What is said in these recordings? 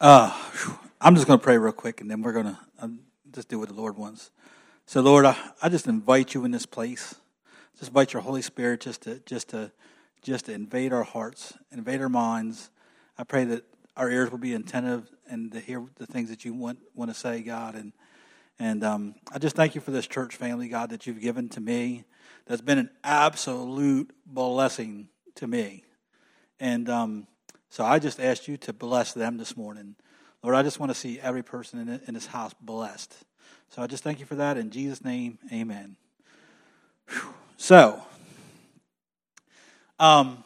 Uh, I'm just going to pray real quick, and then we're going to um, just do what the Lord wants. So, Lord, I, I just invite you in this place. Just invite your Holy Spirit just to just to just to invade our hearts, invade our minds. I pray that our ears will be attentive and to hear the things that you want want to say, God. And and um, I just thank you for this church family, God, that you've given to me. That's been an absolute blessing to me. And um, so I just asked you to bless them this morning. Lord, I just want to see every person in, this house blessed. So I just thank you for that. In Jesus' name, amen. Whew. So, um,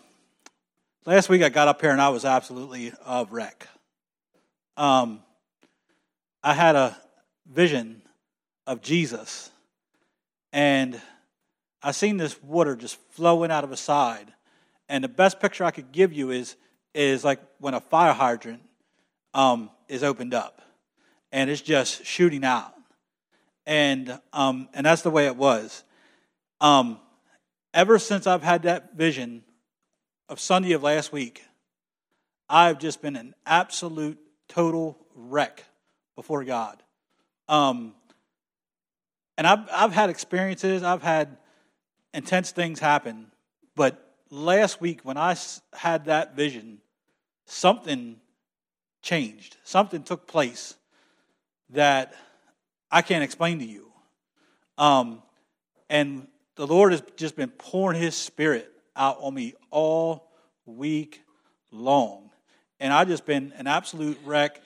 last week I got up here and I was absolutely a wreck. Um, I had a vision of Jesus, and I seen this water just flowing out of his side. And the best picture I could give you is is like when a fire hydrant um, is opened up and it's just shooting out. And, um, and that's the way it was. Um, ever since I've had that vision of Sunday of last week, I've just been an absolute total wreck before God. Um, and I've, I've had experiences, I've had intense things happen, but last week when I had that vision, something changed. Something took place that I can't explain to you. Um, and the Lord has just been pouring His Spirit out on me all week long. And I've just been an absolute wreck.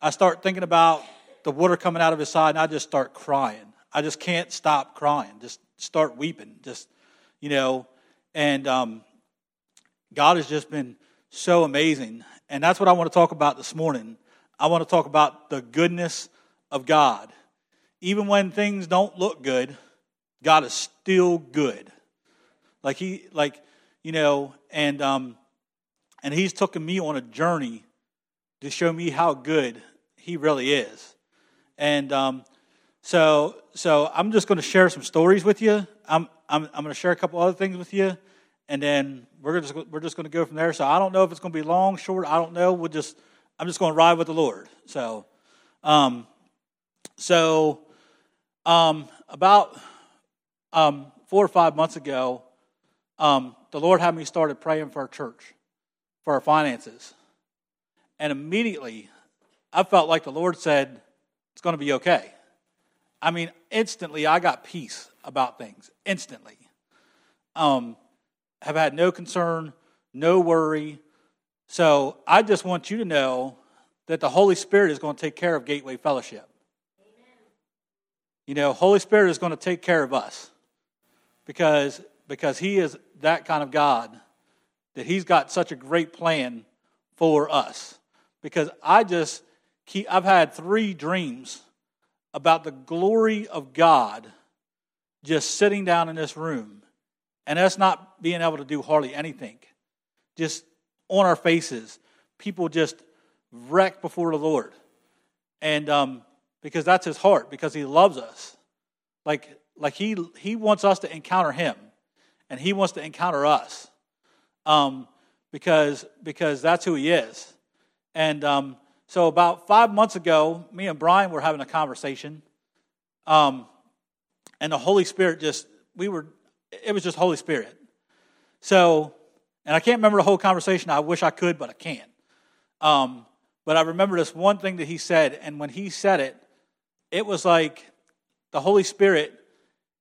I start thinking about the water coming out of his side, and I just start crying. I just can't stop crying. Just start weeping. Just, you know, and um, God has just been so amazing. And that's what I want to talk about this morning. I want to talk about the goodness of God. Even when things don't look good, God is still good. Like he like you know, and um and he's taken me on a journey to show me how good he really is. And um so so I'm just going to share some stories with you. I'm I'm I'm going to share a couple other things with you and then we're just we're just going to go from there. So I don't know if it's going to be long, short. I don't know. We'll just I'm just going to ride with the Lord. So, um, so um, about um, four or five months ago, um, the Lord had me started praying for our church, for our finances, and immediately I felt like the Lord said it's going to be okay. I mean, instantly I got peace about things. Instantly. Um, have had no concern, no worry. So I just want you to know that the Holy Spirit is going to take care of Gateway Fellowship. Amen. You know, Holy Spirit is going to take care of us because because He is that kind of God that He's got such a great plan for us. Because I just keep I've had three dreams about the glory of God just sitting down in this room and us not being able to do hardly anything. Just on our faces, people just wreck before the Lord. And um, because that's his heart, because he loves us. Like, like he, he wants us to encounter him, and he wants to encounter us. Um, because, because that's who he is. And um, so, about five months ago, me and Brian were having a conversation. Um, and the Holy Spirit just, we were it was just Holy Spirit. So, and I can't remember the whole conversation. I wish I could, but I can't. Um, but I remember this one thing that he said, and when he said it, it was like the Holy Spirit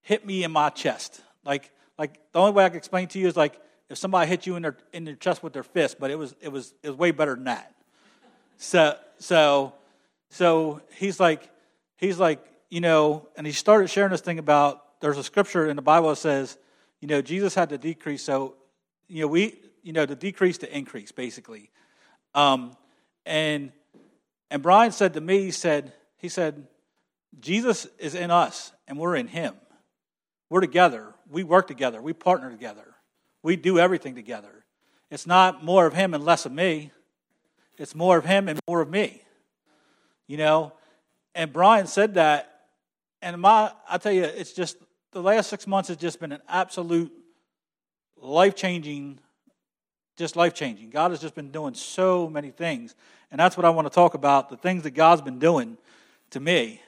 hit me in my chest. Like, like the only way I can explain to you is like if somebody hit you in their in their chest with their fist, but it was it was it was way better than that. So so so he's like he's like you know, and he started sharing this thing about there's a scripture in the Bible that says, you know, Jesus had to decrease, so you know we, you know, to decrease to increase, basically. Um, and and Brian said to me, he said, he said, Jesus is in us, and we're in Him. We're together. We work together. We partner together. We do everything together. It's not more of Him and less of me. It's more of Him and more of me. You know, and Brian said that, and my, I tell you, it's just the last six months has just been an absolute life changing, just life changing. God has just been doing so many things. And that's what I want to talk about the things that God's been doing to me.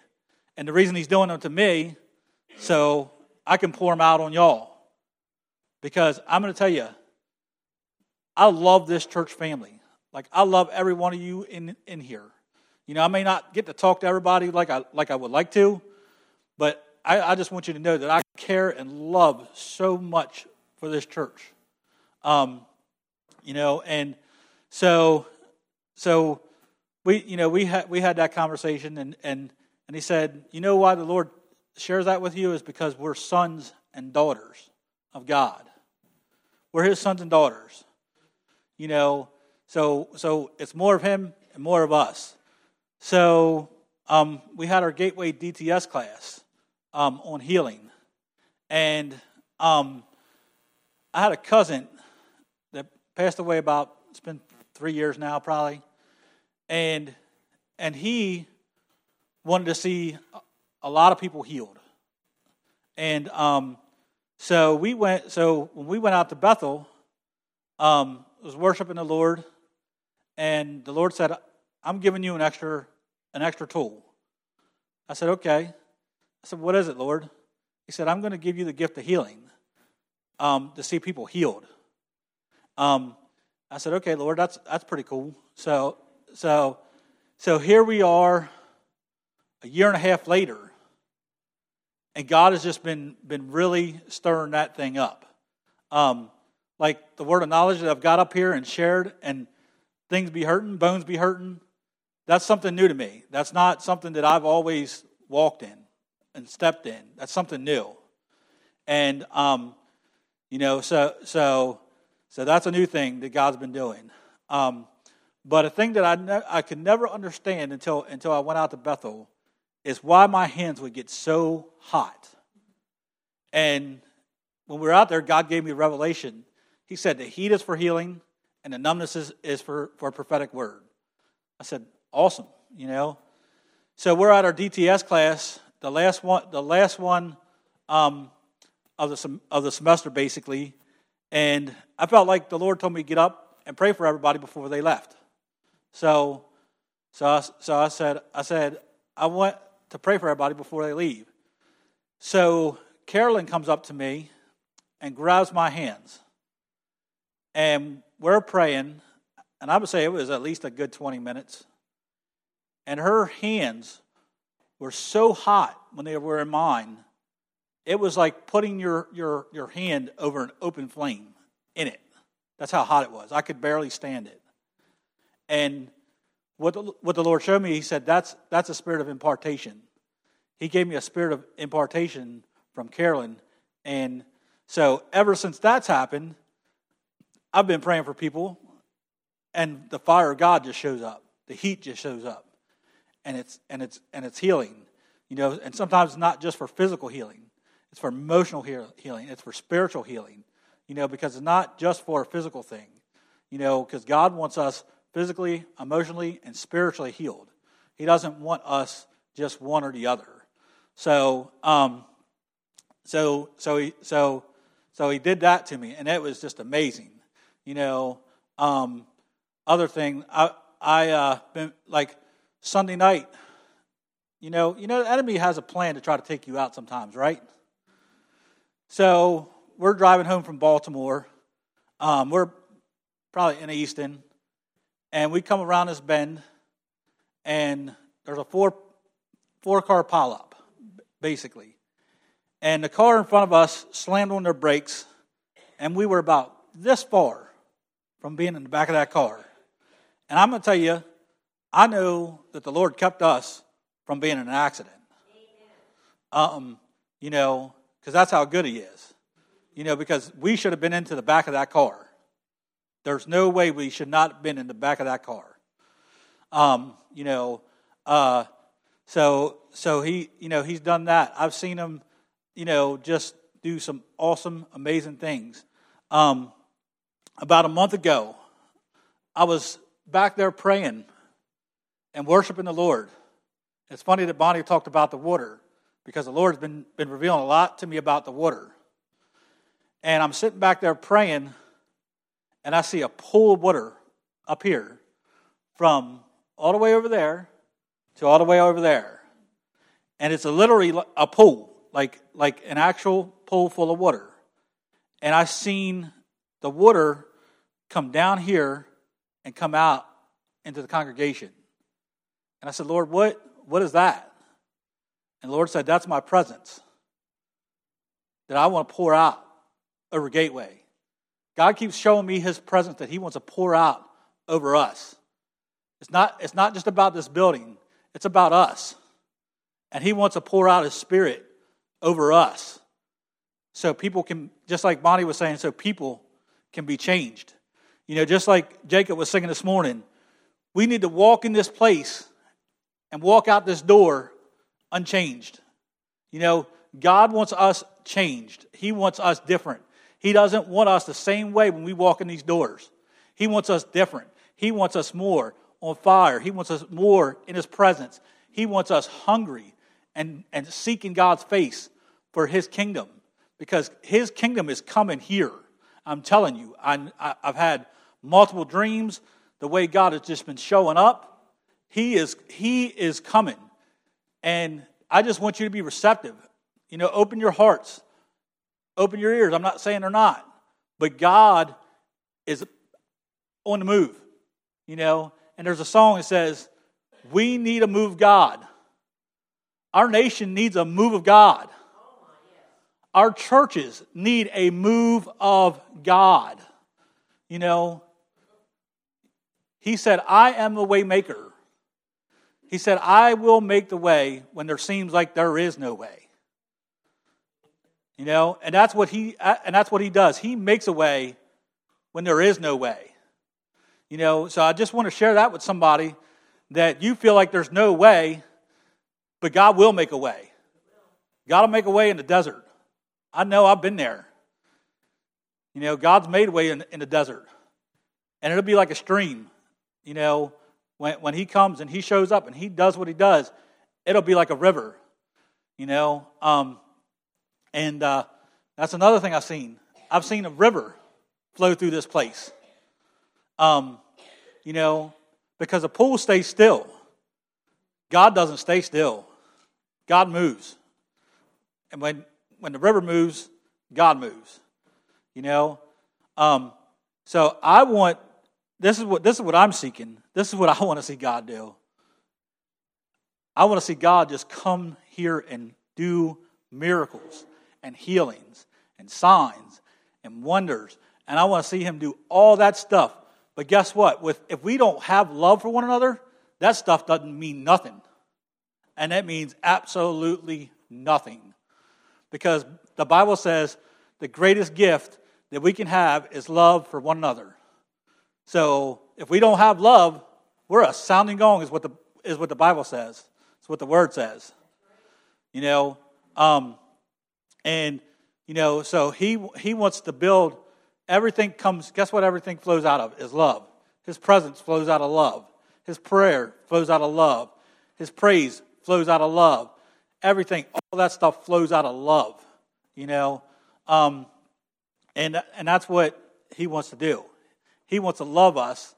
And the reason He's doing them to me, so I can pour them out on y'all. Because I'm going to tell you, I love this church family. Like, I love every one of you in, in here. You know, I may not get to talk to everybody like I, like I would like to, but I, I just want you to know that I care and love so much for this church. Um, you know, and so, so we, you know, we had we had that conversation, and and and he said, you know why the Lord shares that with you is because we're sons and daughters of God. We're His sons and daughters. You know, so so it's more of Him and more of us. So um, we had our Gateway DTS class um, on healing, and um, I had a cousin that passed away about it's been three years now probably, and and he wanted to see a lot of people healed, and um, so we went. So when we went out to Bethel, um, was worshiping the Lord, and the Lord said, "I'm giving you an extra an extra tool." I said, "Okay." I said, "What is it, Lord?" He said, "I'm going to give you the gift of healing." um, to see people healed. Um, I said, okay, Lord, that's that's pretty cool. So so so here we are, a year and a half later, and God has just been been really stirring that thing up. Um, like the word of knowledge that I've got up here and shared, and things be hurting, bones be hurting. That's something new to me. That's not something that I've always walked in and stepped in. That's something new. And um, you know, so so so that's a new thing that God's been doing. Um, but a thing that I ne- I could never understand until until I went out to Bethel is why my hands would get so hot. And when we were out there, God gave me a revelation. He said the heat is for healing and the numbness is, is for, for a prophetic word. I said, awesome, you know. So we're at our DTS class. The last one, the last one um, of the, of the semester, basically. And I felt like the Lord told me to get up and pray for everybody before they left. So, so, I, so I said, I said, I want to pray for everybody before they leave. So Carolyn comes up to me and grabs my hands. And we're praying, and I would say it was at least a good 20 minutes. And her hands were so hot when they were in mine it was like putting your, your, your hand over an open flame in it. That's how hot it was. I could barely stand it. And what the, what the Lord showed me, He said, that's, that's a spirit of impartation. He gave me a spirit of impartation from Carolyn. And so ever since that's happened, I've been praying for people, and the fire of God just shows up. The heat just shows up. And it's and it's and it's healing. You know, and sometimes it's not just for physical healing. It's for emotional healing. It's for spiritual healing. You know, because it's not just for a physical thing. You know, because God wants us physically, emotionally, and spiritually healed. He doesn't want us just one or the other. So, um, so, so he, so, so he did that to me, and it was just amazing. You know, um, other thing, I, I, uh, been like Sunday night. You know, you know, the enemy has a plan to try to take you out sometimes, right? So we're driving home from Baltimore. Um, we're probably in Easton, and we come around this bend, and there's a four four car pileup, basically. And the car in front of us slammed on their brakes, and we were about this far from being in the back of that car. And I'm going to tell you, I knew that the Lord kept us from being in an accident. Um, you know, because that's how good he is. You know, because we should have been into the back of that car. There's no way we should not have been in the back of that car. Um, you know, uh, so so he, you know, he's done that. I've seen him, you know, just do some awesome, amazing things. Um, about a month ago, I was back there praying and worshiping the Lord. It's funny that Bonnie talked about the water because the Lord's been, been revealing a lot to me about the water. And I'm sitting back there praying, and I see a pool of water up here from all the way over there to all the way over there. And it's a literally a pool, like, like an actual pool full of water. And I've seen the water come down here and come out into the congregation. And I said, Lord, what, what is that? And the Lord said, That's my presence that I want to pour out over Gateway. God keeps showing me his presence that he wants to pour out over us. It's not, it's not just about this building, it's about us. And he wants to pour out his spirit over us. So people can, just like Bonnie was saying, so people can be changed. You know, just like Jacob was singing this morning, we need to walk in this place and walk out this door unchanged. You know, God wants us changed, He wants us different. He doesn't want us the same way when we walk in these doors. He wants us different. He wants us more on fire. He wants us more in His presence. He wants us hungry and, and seeking God's face for His kingdom because His kingdom is coming here. I'm telling you, I, I've had multiple dreams, the way God has just been showing up. He is, he is coming. And I just want you to be receptive. You know, open your hearts Open your ears. I'm not saying they're not. But God is on the move, you know. And there's a song that says, We need a move God. Our nation needs a move of God. Our churches need a move of God. You know, he said, I am the way maker. He said, I will make the way when there seems like there is no way. You know, and that's what he uh, and that's what he does. He makes a way when there is no way. You know, so I just want to share that with somebody that you feel like there's no way, but God will make a way. God will make a way in the desert. I know I've been there. You know, God's made a way in, in the desert. And it'll be like a stream. You know, when, when He comes and He shows up and He does what He does, it'll be like a river. You know, um, and uh, that's another thing I've seen. I've seen a river flow through this place. Um, you know, because a pool stays still. God doesn't stay still. God moves. And when, when the river moves, God moves. You know? Um, so I want this is what this is what I'm seeking. This is what I want to see God do. I want to see God just come here and do miracles and healings and signs and wonders. And I want to see him do all that stuff. But guess what? With, if we don't have love for one another, that stuff doesn't mean nothing. And that means absolutely nothing. Because the Bible says the greatest gift that we can have is love for one another. So if we don't have love, we're a sounding gong, is what the, is what the Bible says. It's what the Word says. You know, um, and, you know, so he, he wants to build everything comes, guess what everything flows out of? Is love. His presence flows out of love. His prayer flows out of love. His praise flows out of love. Everything, all that stuff flows out of love, you know. Um, and, and that's what he wants to do. He wants to love us,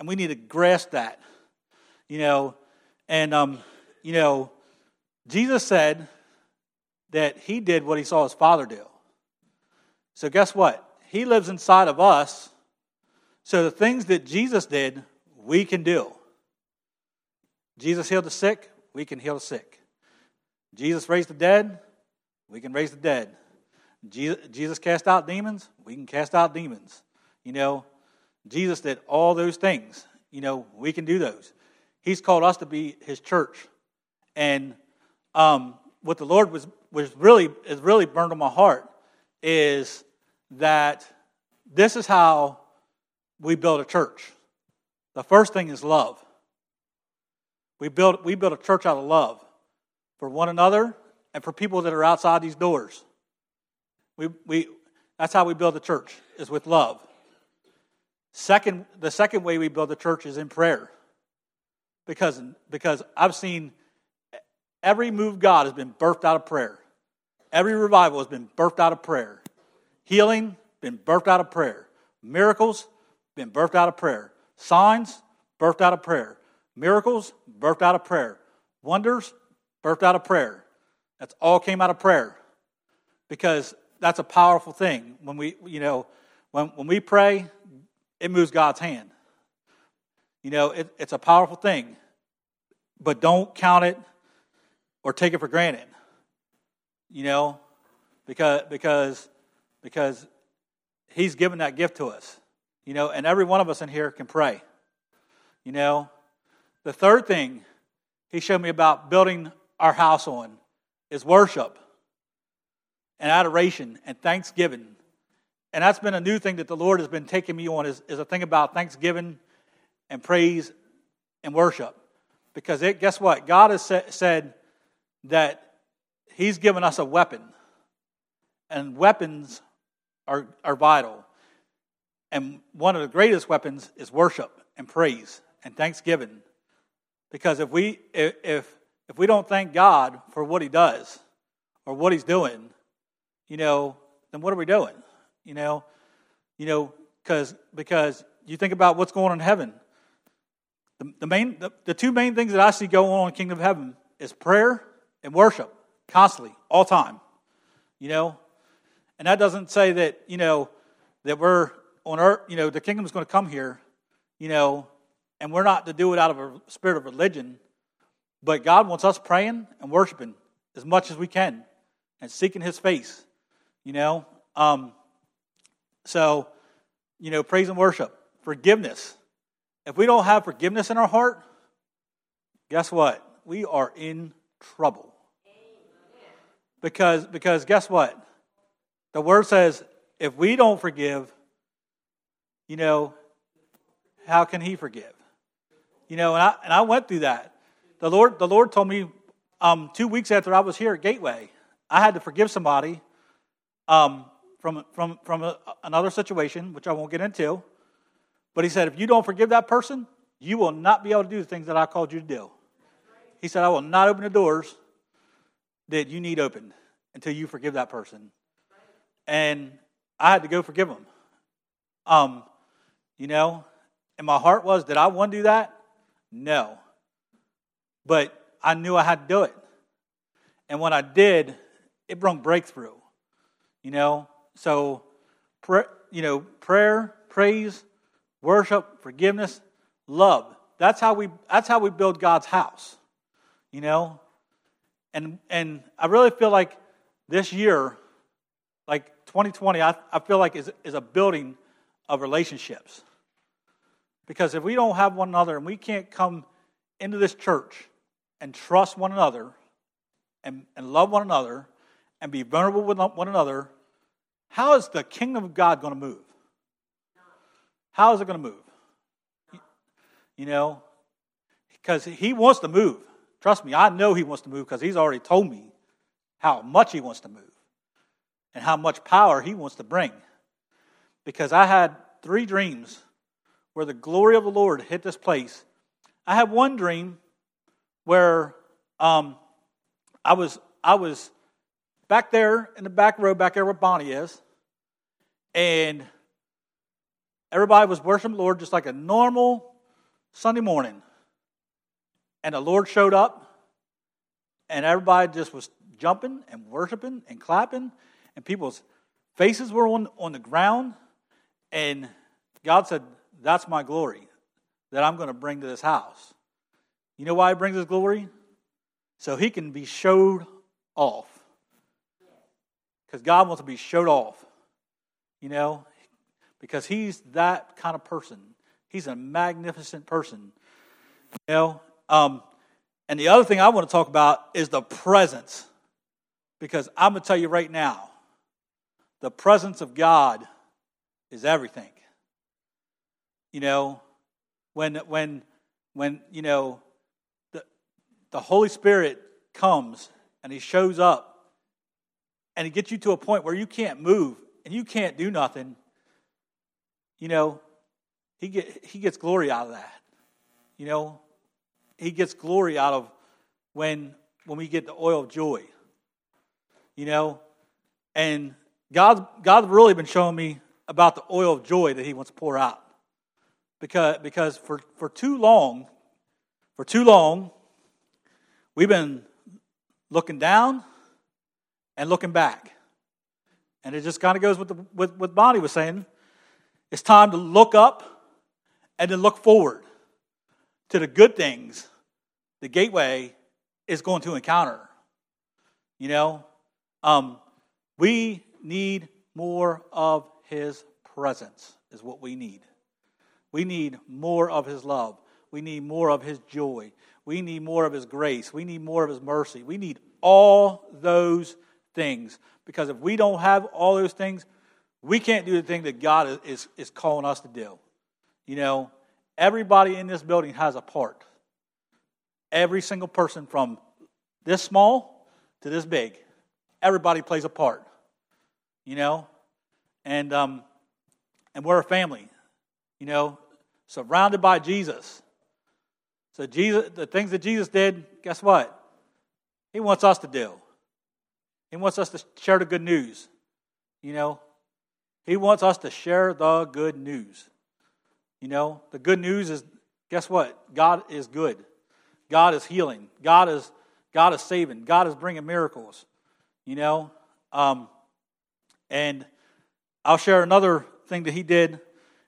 and we need to grasp that, you know. And, um, you know, Jesus said, that he did what he saw his father do. So, guess what? He lives inside of us. So, the things that Jesus did, we can do. Jesus healed the sick, we can heal the sick. Jesus raised the dead, we can raise the dead. Jesus cast out demons, we can cast out demons. You know, Jesus did all those things. You know, we can do those. He's called us to be his church. And um, what the Lord was was really is really burned on my heart is that this is how we build a church. The first thing is love. We build we build a church out of love for one another and for people that are outside these doors. We we that's how we build a church is with love. Second, the second way we build the church is in prayer. Because because I've seen every move God has been birthed out of prayer. Every revival has been birthed out of prayer. Healing, been birthed out of prayer. Miracles, been birthed out of prayer. Signs, birthed out of prayer. Miracles, birthed out of prayer. Wonders, birthed out of prayer. That's all came out of prayer. Because that's a powerful thing. When we, you know, when, when we pray, it moves God's hand. You know, it, it's a powerful thing. But don't count it or take it for granted. You know, because because because he's given that gift to us. You know, and every one of us in here can pray. You know, the third thing he showed me about building our house on is worship and adoration and thanksgiving. And that's been a new thing that the Lord has been taking me on is, is a thing about thanksgiving and praise and worship. Because it, guess what? God has sa- said that He's given us a weapon. And weapons are, are vital. And one of the greatest weapons is worship and praise and thanksgiving. Because if we if if we don't thank God for what he does or what he's doing, you know, then what are we doing? You know, you know, because because you think about what's going on in heaven. The, the main the, the two main things that I see going on in kingdom of heaven is prayer and worship constantly, all time. You know? And that doesn't say that, you know, that we're on earth, you know, the kingdom is going to come here, you know, and we're not to do it out of a spirit of religion, but God wants us praying and worshiping as much as we can and seeking his face, you know? Um, so, you know, praise and worship, forgiveness. If we don't have forgiveness in our heart, guess what? We are in trouble. Because, because guess what? The word says if we don't forgive, you know, how can he forgive? You know, and I, and I went through that. The Lord, the Lord told me um, two weeks after I was here at Gateway, I had to forgive somebody um, from, from, from a, another situation, which I won't get into. But he said, if you don't forgive that person, you will not be able to do the things that I called you to do. He said, I will not open the doors that you need opened until you forgive that person. And I had to go forgive them. Um, you know, and my heart was, did I want to do that? No. But I knew I had to do it. And when I did, it brought breakthrough. You know, so, you know, prayer, praise, worship, forgiveness, love. That's how we. That's how we build God's house. You know, and, and I really feel like this year, like 2020, I, I feel like is, is a building of relationships. Because if we don't have one another and we can't come into this church and trust one another and, and love one another and be vulnerable with one another, how is the kingdom of God going to move? How is it going to move? You know, because he wants to move. Trust me, I know He wants to move because He's already told me how much He wants to move and how much power He wants to bring. Because I had three dreams where the glory of the Lord hit this place. I had one dream where um, I was I was back there in the back row, back there where Bonnie is, and everybody was worshiping the Lord just like a normal Sunday morning. And the Lord showed up, and everybody just was jumping and worshiping and clapping, and people's faces were on, on the ground. And God said, That's my glory that I'm going to bring to this house. You know why He brings His glory? So He can be showed off. Because God wants to be showed off. You know? Because He's that kind of person. He's a magnificent person. You know, um, and the other thing I want to talk about is the presence. Because I'm going to tell you right now, the presence of God is everything. You know, when when when you know the the Holy Spirit comes and he shows up and he gets you to a point where you can't move and you can't do nothing, you know, he get he gets glory out of that. You know, he gets glory out of when when we get the oil of joy. You know, and God God's really been showing me about the oil of joy that He wants to pour out. Because, because for, for too long, for too long, we've been looking down and looking back. And it just kind of goes with, the, with what Bonnie was saying. It's time to look up and then look forward to the good things the gateway is going to encounter. You know, um, we need more of His presence, is what we need. We need more of His love. We need more of His joy. We need more of His grace. We need more of His mercy. We need all those things. Because if we don't have all those things, we can't do the thing that God is, is, calling us to do. You know, everybody in this building has a part. Every single person from this small to this big, everybody plays a part. You know, and um, and we're a family. You know, surrounded by Jesus. So Jesus, the things that Jesus did, guess what? He wants us to do. He wants us to share the good news. You know, He wants us to share the good news. You know, the good news is guess what? God is good. God is healing. God is God is saving. God is bringing miracles. You know, um, and I'll share another thing that he did.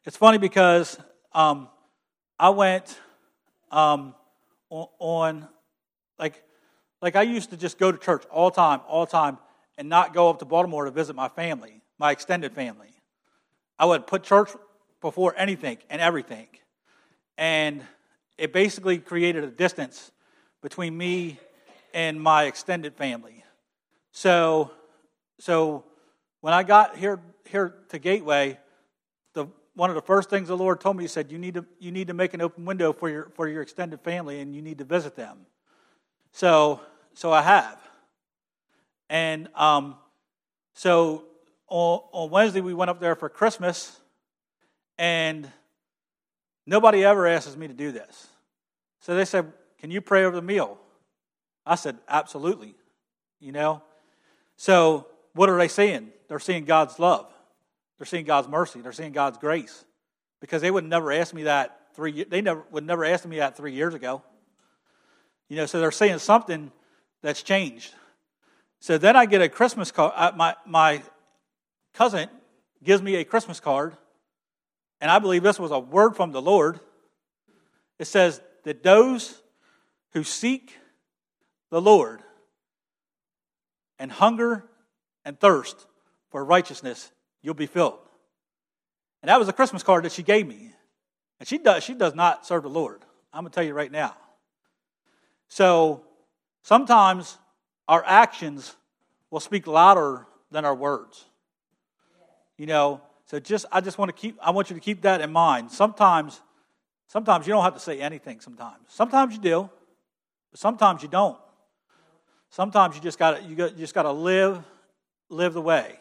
It's funny because um, I went um, on, on like like I used to just go to church all time, all time, and not go up to Baltimore to visit my family, my extended family. I would put church before anything and everything. And it basically created a distance between me and my extended family. So, so when I got here here to Gateway, the one of the first things the Lord told me, He said, "You need to you need to make an open window for your for your extended family, and you need to visit them." So so I have. And um, so on, on Wednesday, we went up there for Christmas, and nobody ever asks me to do this. So they said, Can you pray over the meal? I said, Absolutely. You know? So what are they seeing? They're seeing God's love, they're seeing God's mercy, they're seeing God's grace. Because they would never ask me that three they never would never ask me that three years ago. You know, so they're saying something that's changed. So then I get a Christmas card. Uh, my, my cousin gives me a Christmas card, and I believe this was a word from the Lord. It says that those who seek the Lord and hunger and thirst for righteousness, you'll be filled. And that was a Christmas card that she gave me. And she does, she does not serve the Lord. I'm going to tell you right now. So Sometimes our actions will speak louder than our words. You know, so just I just want to keep I want you to keep that in mind. Sometimes sometimes you don't have to say anything sometimes. Sometimes you do, but sometimes you don't. Sometimes you just got to you, got, you just got to live live the way.